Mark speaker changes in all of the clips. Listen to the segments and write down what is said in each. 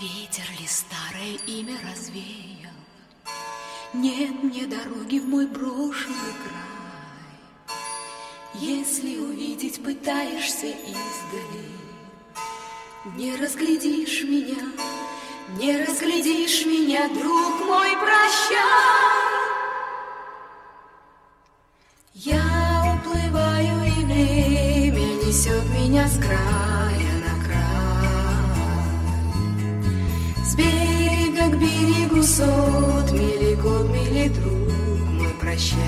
Speaker 1: Ветер ли старое имя развеял? Нет мне дороги в мой брошенный край. Если увидеть пытаешься издали, Не разглядишь меня, не разглядишь меня, друг мой, прощай. Я уплываю, и время несет меня с края берегу сот мили год, мили друг мой, прощай.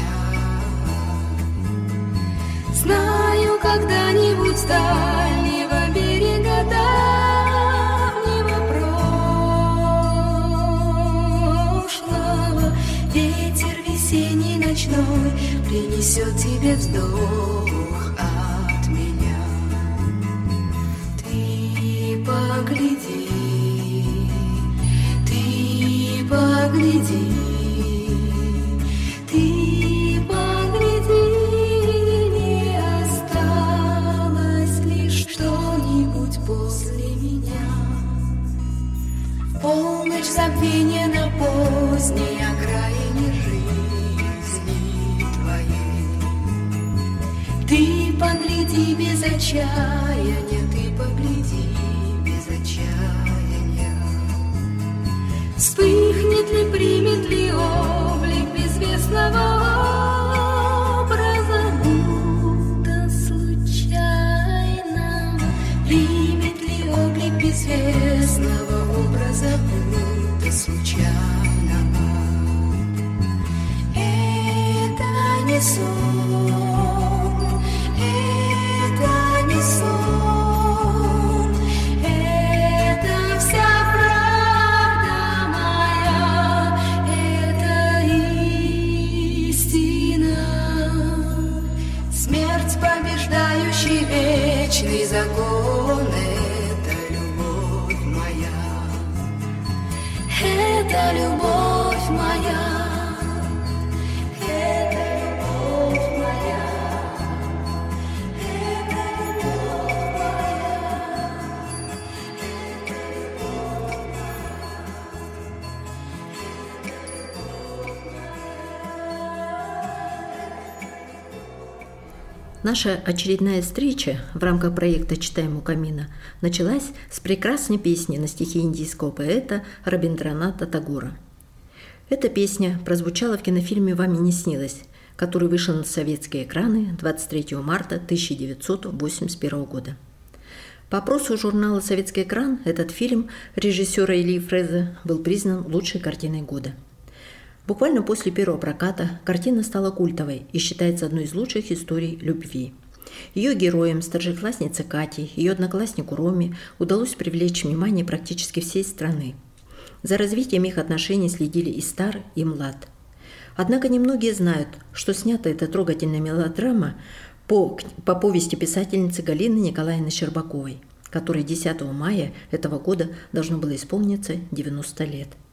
Speaker 1: Знаю, когда-нибудь с дальнего берега давнего прошлого Ветер весенний ночной принесет тебе вздох погляди без отчаяния, ты погляди без отчаяния. Вспыхнет ли, примет ли облик безвестного образа, будто случайно? Примет ли облик безвестного образа, будто случайно? Это не сон, Go.
Speaker 2: Наша очередная встреча в рамках проекта «Читаем у камина» началась с прекрасной песни на стихи индийского поэта Рабиндраната Тагора. Эта песня прозвучала в кинофильме «Вам и не снилось», который вышел на советские экраны 23 марта 1981 года. По опросу журнала «Советский экран» этот фильм режиссера Ильи Фреза был признан лучшей картиной года – Буквально после первого проката картина стала культовой и считается одной из лучших историй любви. Ее героям, старшекласснице Кате, ее однокласснику Роме удалось привлечь внимание практически всей страны. За развитием их отношений следили и стар, и млад. Однако немногие знают, что снята эта трогательная мелодрама по, по повести писательницы Галины Николаевны Щербаковой, которой 10 мая этого года должно было исполниться 90 лет –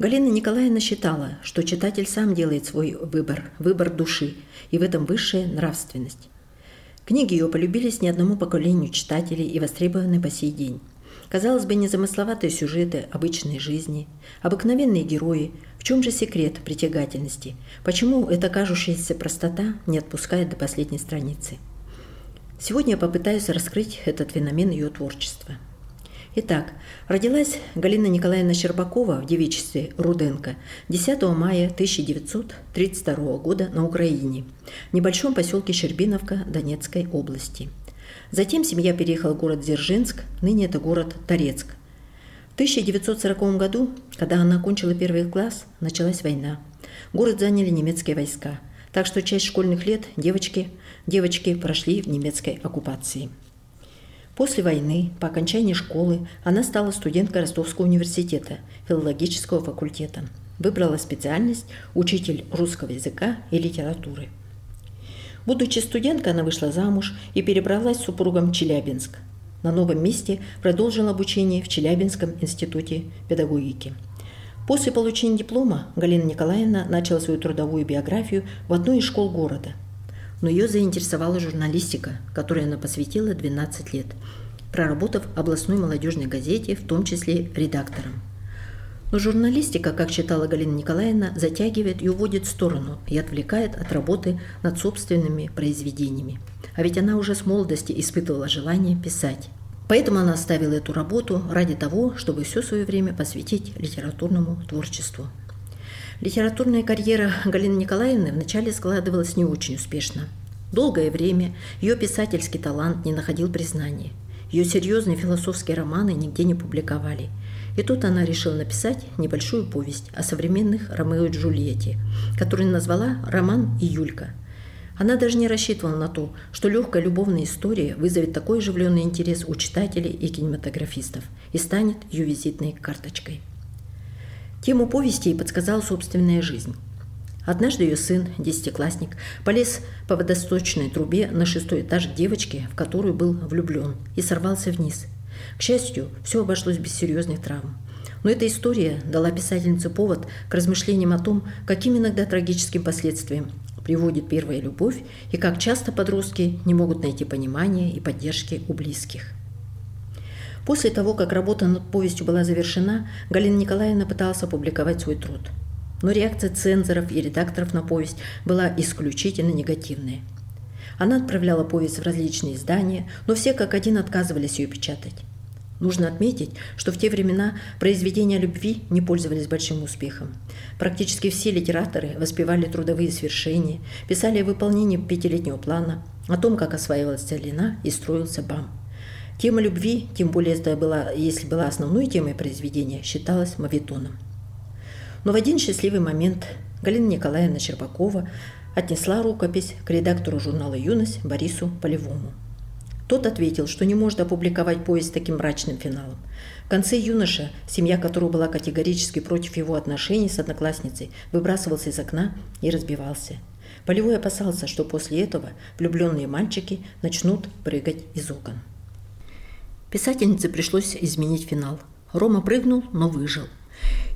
Speaker 2: Галина Николаевна считала, что читатель сам делает свой выбор, выбор души, и в этом высшая нравственность. Книги ее полюбились не одному поколению читателей и востребованы по сей день. Казалось бы, незамысловатые сюжеты обычной жизни, обыкновенные герои. В чем же секрет притягательности? Почему эта кажущаяся простота не отпускает до последней страницы? Сегодня я попытаюсь раскрыть этот феномен ее творчества – Итак, родилась Галина Николаевна Щербакова в девичестве Руденко 10 мая 1932 года на Украине, в небольшом поселке Щербиновка Донецкой области. Затем семья переехала в город Дзержинск, ныне это город Торецк. В 1940 году, когда она окончила первый класс, началась война. Город заняли немецкие войска, так что часть школьных лет девочки, девочки прошли в немецкой оккупации. После войны, по окончании школы, она стала студенткой Ростовского университета, филологического факультета. Выбрала специальность учитель русского языка и литературы. Будучи студенткой, она вышла замуж и перебралась с супругом в Челябинск. На новом месте продолжила обучение в Челябинском институте педагогики. После получения диплома Галина Николаевна начала свою трудовую биографию в одной из школ города – но ее заинтересовала журналистика, которой она посвятила 12 лет. проработав в областной молодежной газете, в том числе редактором. Но журналистика, как считала Галина Николаевна, затягивает и уводит в сторону и отвлекает от работы над собственными произведениями. А ведь она уже с молодости испытывала желание писать. Поэтому она оставила эту работу ради того, чтобы все свое время посвятить литературному творчеству. Литературная карьера Галины Николаевны вначале складывалась не очень успешно. Долгое время ее писательский талант не находил признания. Ее серьезные философские романы нигде не публиковали – и тут она решила написать небольшую повесть о современных Ромео и Джульетте, которую назвала «Роман и Юлька». Она даже не рассчитывала на то, что легкая любовная история вызовет такой оживленный интерес у читателей и кинематографистов и станет ее визитной карточкой. Тему повести ей подсказала собственная жизнь. Однажды ее сын, десятиклассник, полез по водосточной трубе на шестой этаж к девочке, в которую был влюблен, и сорвался вниз – к счастью, все обошлось без серьезных травм. Но эта история дала писательнице повод к размышлениям о том, каким иногда трагическим последствиям приводит первая любовь и как часто подростки не могут найти понимания и поддержки у близких. После того, как работа над повестью была завершена, Галина Николаевна пыталась опубликовать свой труд. Но реакция цензоров и редакторов на повесть была исключительно негативная. Она отправляла повесть в различные издания, но все как один отказывались ее печатать. Нужно отметить, что в те времена произведения любви не пользовались большим успехом. Практически все литераторы воспевали трудовые свершения, писали о выполнении пятилетнего плана, о том, как осваивалась целина и строился БАМ. Тема любви, тем более это была, если была основной темой произведения, считалась мавитоном. Но в один счастливый момент Галина Николаевна Щербакова отнесла рукопись к редактору журнала «Юность» Борису Полевому – тот ответил, что не может опубликовать повесть с таким мрачным финалом. В конце юноша, семья которого была категорически против его отношений с одноклассницей, выбрасывался из окна и разбивался. Полевой опасался, что после этого влюбленные мальчики начнут прыгать из окон. Писательнице пришлось изменить финал. Рома прыгнул, но выжил –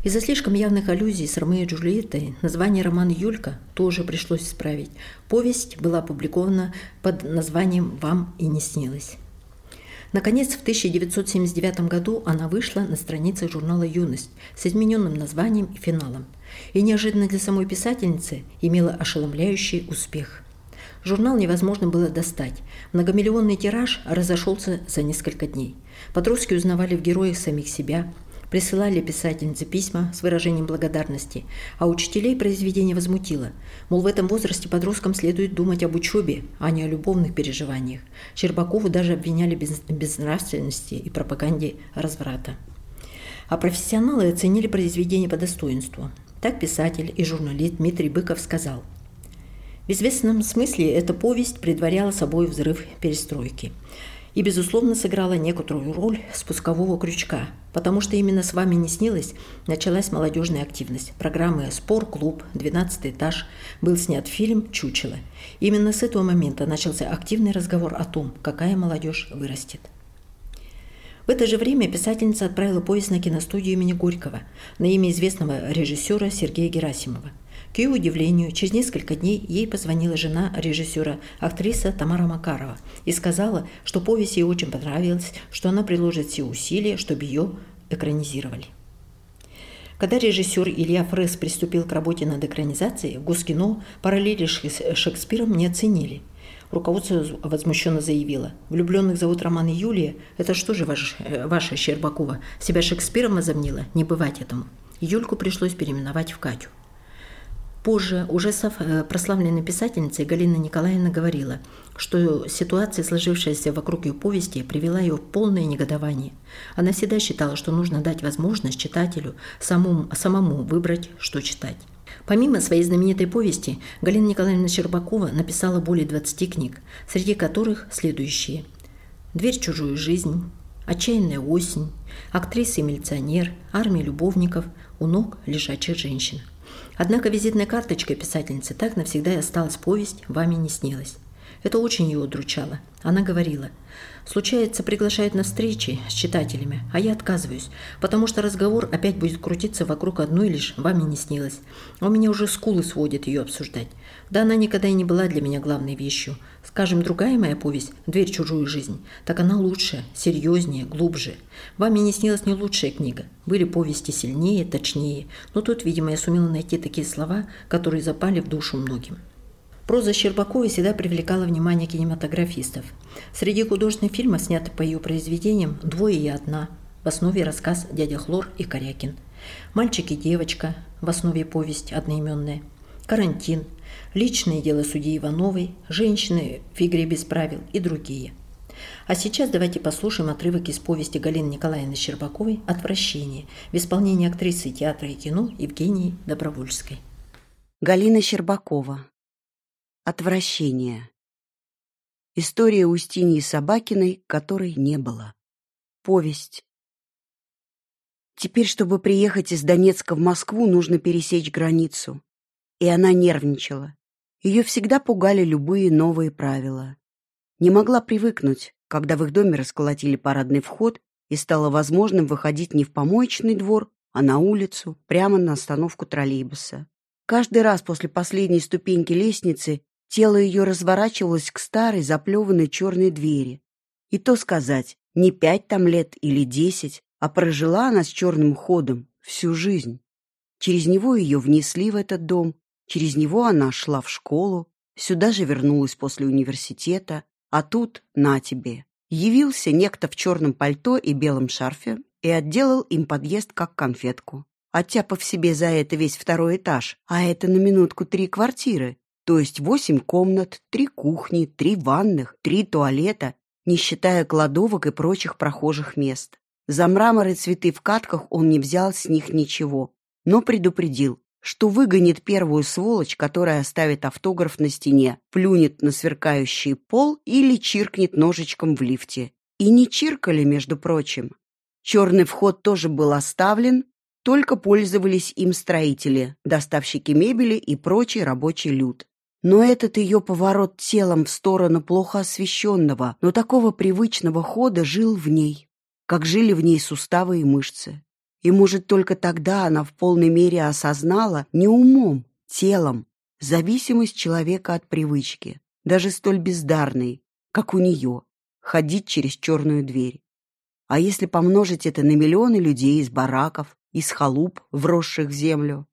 Speaker 2: из-за слишком явных аллюзий с Ромео и Джульеттой название романа «Юлька» тоже пришлось исправить. Повесть была опубликована под названием «Вам и не снилось». Наконец, в 1979 году она вышла на странице журнала «Юность» с измененным названием и финалом. И неожиданно для самой писательницы имела ошеломляющий успех. Журнал невозможно было достать. Многомиллионный тираж разошелся за несколько дней. Подростки узнавали в героях самих себя, Присылали писательнице письма с выражением благодарности, а учителей произведение возмутило. Мол, в этом возрасте подросткам следует думать об учебе, а не о любовных переживаниях. Щербакову даже обвиняли в безнравственности и пропаганде разврата. А профессионалы оценили произведение по достоинству. Так писатель и журналист Дмитрий Быков сказал – в известном смысле эта повесть предваряла собой взрыв перестройки и, безусловно, сыграла некоторую роль спускового крючка, потому что именно с вами не снилось, началась молодежная активность. Программы «Спор-клуб», «12 этаж», был снят фильм «Чучело». Именно с этого момента начался активный разговор о том, какая молодежь вырастет. В это же время писательница отправила поезд на киностудию имени Горького на имя известного режиссера Сергея Герасимова – к ее удивлению, через несколько дней ей позвонила жена режиссера, актриса Тамара Макарова, и сказала, что повесть ей очень понравилась, что она приложит все усилия, чтобы ее экранизировали. Когда режиссер Илья Фрес приступил к работе над экранизацией, в Госкино параллели с Шекспиром не оценили. Руководство возмущенно заявило, влюбленных зовут Роман и Юлия, это что же ваш, э, ваша Щербакова, себя Шекспиром возомнила? Не бывать этому. Юльку пришлось переименовать в Катю. Позже уже э, прославленной писательницей Галина Николаевна говорила, что ситуация, сложившаяся вокруг ее повести, привела ее в полное негодование. Она всегда считала, что нужно дать возможность читателю самому, самому выбрать, что читать. Помимо своей знаменитой повести, Галина Николаевна Щербакова написала более 20 книг, среди которых следующие «Дверь в чужую жизнь», «Отчаянная осень», «Актриса и милиционер», «Армия любовников», «У ног лежачих женщин». Однако визитной карточкой писательницы так навсегда и осталась повесть «Вами не снилось». Это очень ее удручало. Она говорила, случается, приглашают на встречи с читателями, а я отказываюсь, потому что разговор опять будет крутиться вокруг одной лишь «вами не снилось». У меня уже скулы сводят ее обсуждать. Да она никогда и не была для меня главной вещью. Скажем, другая моя повесть «Дверь в чужую жизнь», так она лучше, серьезнее, глубже. Вами не снилась не лучшая книга. Были повести сильнее, точнее, но тут, видимо, я сумела найти такие слова, которые запали в душу многим. Проза Щербаковой всегда привлекала внимание кинематографистов. Среди художественных фильмов, снятых по ее произведениям, «Двое и одна», в основе рассказ «Дядя Хлор» и «Корякин», «Мальчик и девочка», в основе повесть одноименная, «Карантин», «Личное дело судьи Ивановой», «Женщины в игре без правил» и другие. А сейчас давайте послушаем отрывок из повести Галины Николаевны Щербаковой «Отвращение» в исполнении актрисы театра и кино Евгении Добровольской.
Speaker 3: Галина Щербакова Отвращение. История Устиньи Собакиной, которой не было. Повесть. Теперь, чтобы приехать из Донецка в Москву, нужно пересечь границу. И она нервничала. Ее всегда пугали любые новые правила. Не могла привыкнуть, когда в их доме расколотили парадный вход и стало возможным выходить не в помоечный двор, а на улицу, прямо на остановку троллейбуса. Каждый раз после последней ступеньки лестницы Тело ее разворачивалось к старой заплеванной черной двери. И то сказать, не пять там лет или десять, а прожила она с черным ходом всю жизнь. Через него ее внесли в этот дом, через него она шла в школу, сюда же вернулась после университета, а тут, на тебе, явился некто в черном пальто и белом шарфе и отделал им подъезд как конфетку, оттяпав себе за это весь второй этаж, а это на минутку три квартиры, то есть восемь комнат, три кухни, три ванных, три туалета, не считая кладовок и прочих прохожих мест. За мрамор и цветы в катках он не взял с них ничего, но предупредил, что выгонит первую сволочь, которая оставит автограф на стене, плюнет на сверкающий пол или чиркнет ножичком в лифте. И не чиркали, между прочим. Черный вход тоже был оставлен, только пользовались им строители, доставщики мебели и прочий рабочий люд. Но этот ее поворот телом в сторону плохо освещенного, но такого привычного хода жил в ней, как жили в ней суставы и мышцы. И, может, только тогда она в полной мере осознала не умом, телом, зависимость человека от привычки, даже столь бездарной, как у нее, ходить через черную дверь. А если помножить это на миллионы людей из бараков, из халуп, вросших в землю,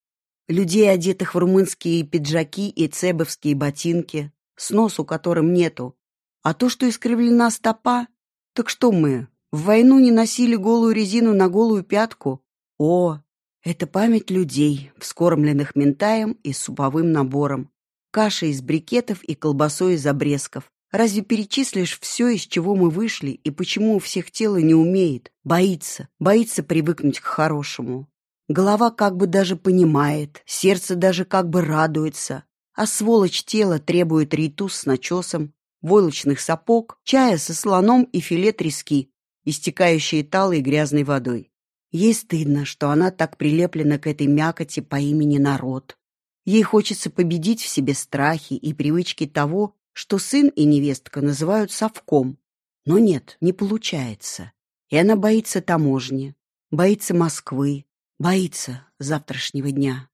Speaker 3: людей, одетых в румынские пиджаки и цебовские ботинки, с носу которым нету. А то, что искривлена стопа, так что мы, в войну не носили голую резину на голую пятку? О, это память людей, вскормленных ментаем и суповым набором. Каша из брикетов и колбасой из обрезков. Разве перечислишь все, из чего мы вышли, и почему у всех тело не умеет? Боится, боится привыкнуть к хорошему. Голова как бы даже понимает, сердце даже как бы радуется, а сволочь тела требует ритус с начесом, войлочных сапог, чая со слоном и филе трески, истекающие талой грязной водой. Ей стыдно, что она так прилеплена к этой мякоти по имени народ. Ей хочется победить в себе страхи и привычки того, что сын и невестка называют совком. Но нет, не получается. И она боится таможни, боится Москвы, Боится завтрашнего дня.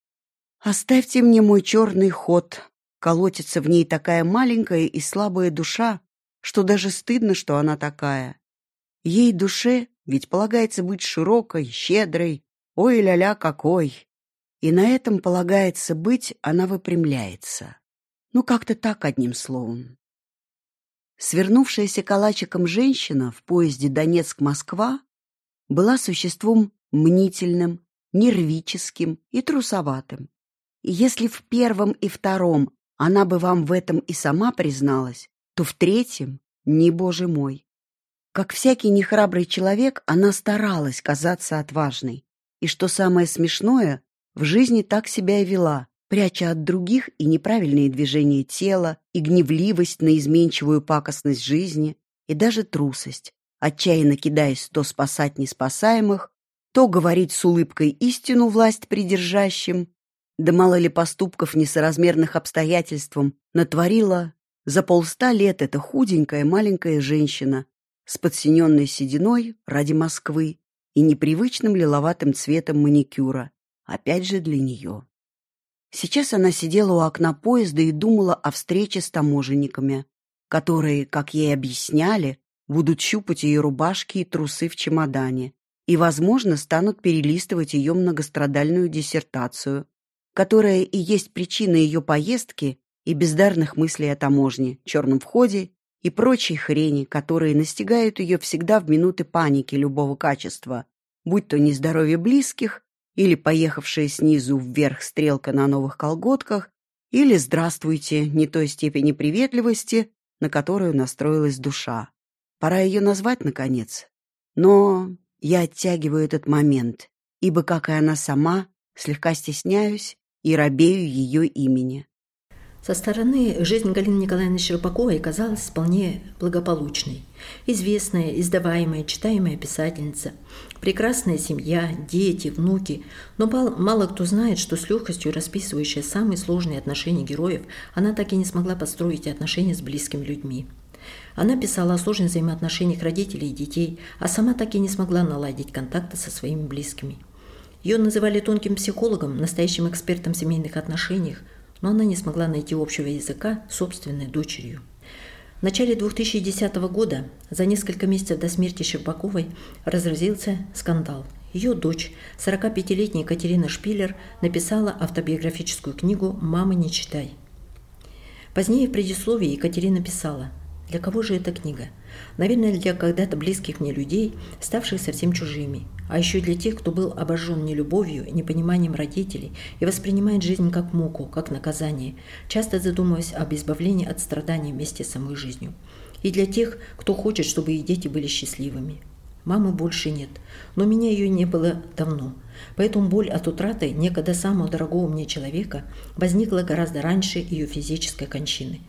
Speaker 3: Оставьте мне мой черный ход. Колотится в ней такая маленькая и слабая душа, что даже стыдно, что она такая. Ей душе ведь полагается быть широкой, щедрой, ой-ля-ля какой. И на этом полагается быть, она выпрямляется. Ну, как-то так, одним словом. Свернувшаяся калачиком женщина в поезде Донецк-Москва была существом мнительным, нервическим и трусоватым. Если в первом и втором она бы вам в этом и сама призналась, то в третьем — не боже мой. Как всякий нехрабрый человек, она старалась казаться отважной. И что самое смешное, в жизни так себя и вела, пряча от других и неправильные движения тела, и гневливость на изменчивую пакостность жизни, и даже трусость, отчаянно кидаясь то спасать неспасаемых, то говорить с улыбкой истину власть придержащим, да мало ли поступков несоразмерных обстоятельствам натворила За полста лет эта худенькая маленькая женщина с подсиненной сединой ради Москвы и непривычным лиловатым цветом маникюра, опять же для нее. Сейчас она сидела у окна поезда и думала о встрече с таможенниками, которые, как ей объясняли, будут щупать ее рубашки и трусы в чемодане и, возможно, станут перелистывать ее многострадальную диссертацию, которая и есть причина ее поездки и бездарных мыслей о таможне, черном входе и прочей хрени, которые настигают ее всегда в минуты паники любого качества, будь то нездоровье близких или поехавшая снизу вверх стрелка на новых колготках, или «Здравствуйте» не той степени приветливости, на которую настроилась душа. Пора ее назвать, наконец. Но я оттягиваю этот момент, ибо, как и она сама, слегка стесняюсь и робею ее имени.
Speaker 2: Со стороны жизнь Галины Николаевны Щербаковой казалась вполне благополучной. Известная, издаваемая, читаемая писательница, прекрасная семья, дети, внуки, но мало кто знает, что с легкостью расписывающая самые сложные отношения героев, она так и не смогла построить отношения с близкими людьми. Она писала о сложных взаимоотношениях родителей и детей, а сама так и не смогла наладить контакты со своими близкими. Ее называли тонким психологом, настоящим экспертом в семейных отношениях – но она не смогла найти общего языка с собственной дочерью. В начале 2010 года, за несколько месяцев до смерти Щербаковой, разразился скандал. Ее дочь, 45-летняя Екатерина Шпилер, написала автобиографическую книгу «Мама, не читай». Позднее в предисловии Екатерина писала «Для кого же эта книга? Наверное, для когда-то близких мне людей, ставших совсем чужими а еще для тех, кто был обожжен нелюбовью и непониманием родителей и воспринимает жизнь как муку, как наказание, часто задумываясь об избавлении от страданий вместе с самой жизнью. И для тех, кто хочет, чтобы их дети были счастливыми. Мамы больше нет, но меня ее не было давно. Поэтому боль от утраты некогда самого дорогого мне человека возникла гораздо раньше ее физической кончины.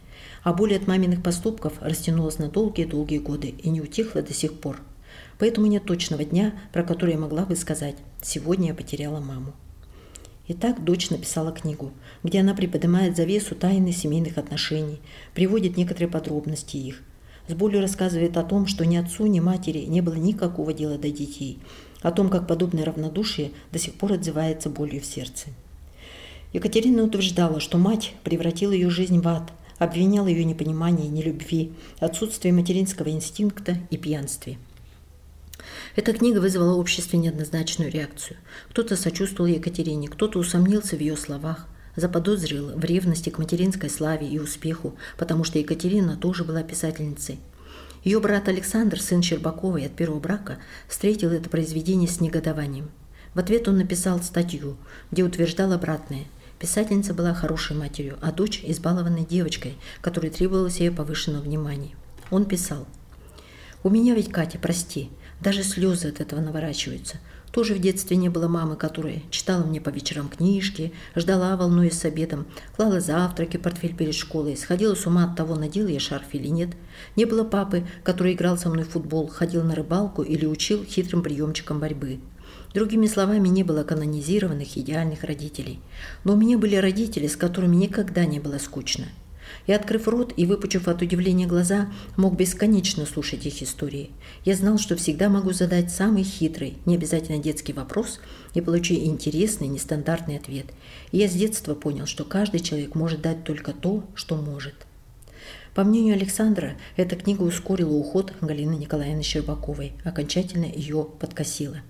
Speaker 2: А боль от маминых поступков растянулась на долгие-долгие годы и не утихла до сих пор – Поэтому нет точного дня, про который я могла бы сказать «сегодня я потеряла маму». Итак, дочь написала книгу, где она приподнимает завесу тайны семейных отношений, приводит некоторые подробности их. С болью рассказывает о том, что ни отцу, ни матери не было никакого дела до детей, о том, как подобное равнодушие до сих пор отзывается болью в сердце. Екатерина утверждала, что мать превратила ее жизнь в ад, обвиняла ее непонимание, нелюбви, отсутствие материнского инстинкта и пьянстве – эта книга вызвала в обществе неоднозначную реакцию. Кто-то сочувствовал Екатерине, кто-то усомнился в ее словах, заподозрил в ревности к материнской славе и успеху, потому что Екатерина тоже была писательницей. Ее брат Александр, сын Щербаковой от первого брака, встретил это произведение с негодованием. В ответ он написал статью, где утверждал обратное. Писательница была хорошей матерью, а дочь – избалованной девочкой, которой требовалось ее повышенного внимания. Он писал – у меня ведь, Катя, прости, даже слезы от этого наворачиваются. Тоже в детстве не было мамы, которая читала мне по вечерам книжки, ждала, волнуясь с обедом, клала завтраки, портфель перед школой, сходила с ума от того, надел я шарф или нет. Не было папы, который играл со мной в футбол, ходил на рыбалку или учил хитрым приемчикам борьбы. Другими словами, не было канонизированных идеальных родителей. Но у меня были родители, с которыми никогда не было скучно. Я, открыв рот и выпучив от удивления глаза, мог бесконечно слушать их истории. Я знал, что всегда могу задать самый хитрый, не обязательно детский вопрос и получить интересный, нестандартный ответ. И я с детства понял, что каждый человек может дать только то, что может. По мнению Александра, эта книга ускорила уход Галины Николаевны Щербаковой, окончательно ее подкосила.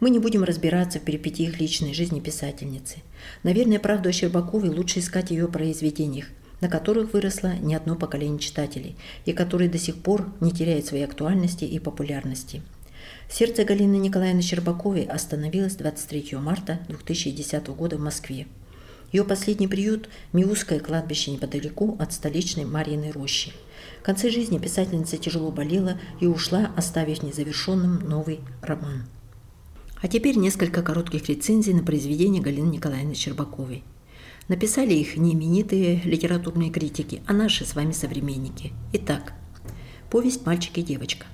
Speaker 2: Мы не будем разбираться в перипетиях личной жизни писательницы. Наверное, правду о Щербаковой лучше искать в ее произведениях, на которых выросло не одно поколение читателей и которые до сих пор не теряют своей актуальности и популярности. Сердце Галины Николаевны Щербаковой остановилось 23 марта 2010 года в Москве. Ее последний приют – Миусское кладбище неподалеку от столичной Марьиной рощи. В конце жизни писательница тяжело болела и ушла, оставив незавершенным новый роман. А теперь несколько коротких рецензий на произведения Галины Николаевны Щербаковой – Написали их не именитые литературные критики, а наши с вами современники. Итак, повесть «Мальчик и девочка».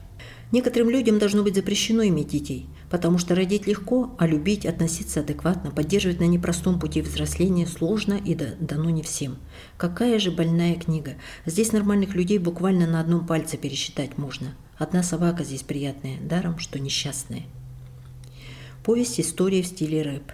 Speaker 2: Некоторым людям должно быть запрещено иметь детей, Потому что родить легко, а любить, относиться адекватно, поддерживать на непростом пути взросления сложно и дано не всем. Какая же больная книга. Здесь нормальных людей буквально на одном пальце пересчитать можно. Одна собака здесь приятная, даром, что несчастная. Повесть истории в стиле рэп.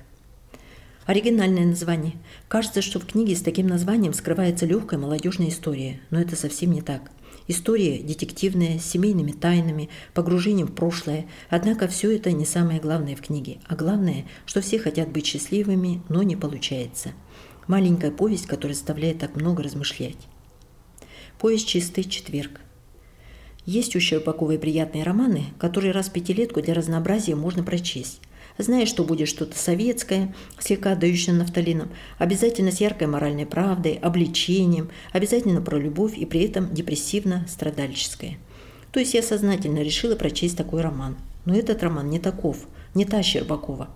Speaker 2: Оригинальное название. Кажется, что в книге с таким названием скрывается легкая молодежная история, но это совсем не так – История детективная, с семейными тайнами, погружением в прошлое. Однако все это не самое главное в книге. А главное, что все хотят быть счастливыми, но не получается. Маленькая повесть, которая заставляет так много размышлять. Повесть «Чистый четверг». Есть у Щербаковой приятные романы, которые раз в пятилетку для разнообразия можно прочесть зная, что будет что-то советское, слегка отдающее нафталином, обязательно с яркой моральной правдой, обличением, обязательно про любовь и при этом депрессивно-страдальческое. То есть я сознательно решила прочесть такой роман. Но этот роман не таков, не та Щербакова.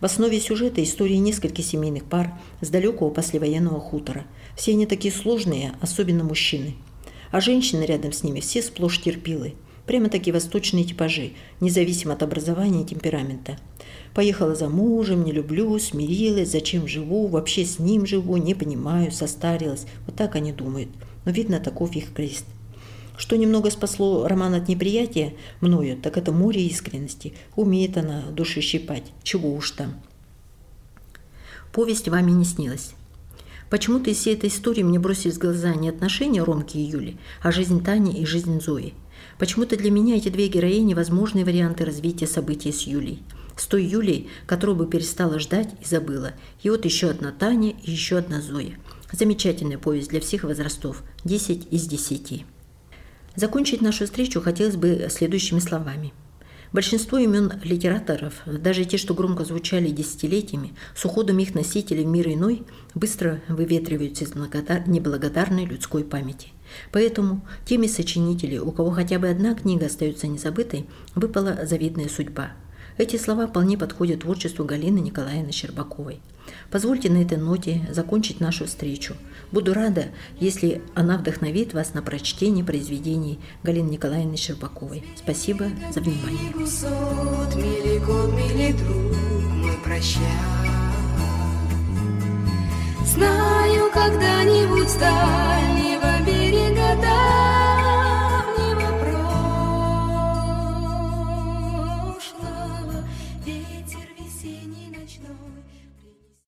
Speaker 2: В основе сюжета истории нескольких семейных пар с далекого послевоенного хутора. Все они такие сложные, особенно мужчины. А женщины рядом с ними все сплошь терпилы. Прямо такие восточные типажи, независимо от образования и темперамента. Поехала за мужем, не люблю, смирилась, зачем живу, вообще с ним живу, не понимаю, состарилась. Вот так они думают. Но видно, таков их крест. Что немного спасло роман от неприятия мною, так это море искренности. Умеет она души щипать. Чего уж там. Повесть вами не снилась. Почему-то из всей этой истории мне бросились в глаза не отношения Ромки и Юли, а жизнь Тани и жизнь Зои. Почему-то для меня эти две героини – возможные варианты развития событий с Юлей – с той Юлей, которую бы перестала ждать и забыла. И вот еще одна Таня и еще одна Зоя. Замечательная повесть для всех возрастов. 10 из 10. Закончить нашу встречу хотелось бы следующими словами. Большинство имен литераторов, даже те, что громко звучали десятилетиями, с уходом их носителей в мир иной, быстро выветриваются из неблагодарной людской памяти. Поэтому теми сочинителей, у кого хотя бы одна книга остается незабытой, выпала завидная судьба – эти слова вполне подходят творчеству Галины Николаевны Щербаковой. Позвольте на этой ноте закончить нашу встречу. Буду рада, если она вдохновит вас на прочтение произведений Галины Николаевны Щербаковой. Спасибо за внимание.
Speaker 1: Знаю, когда-нибудь together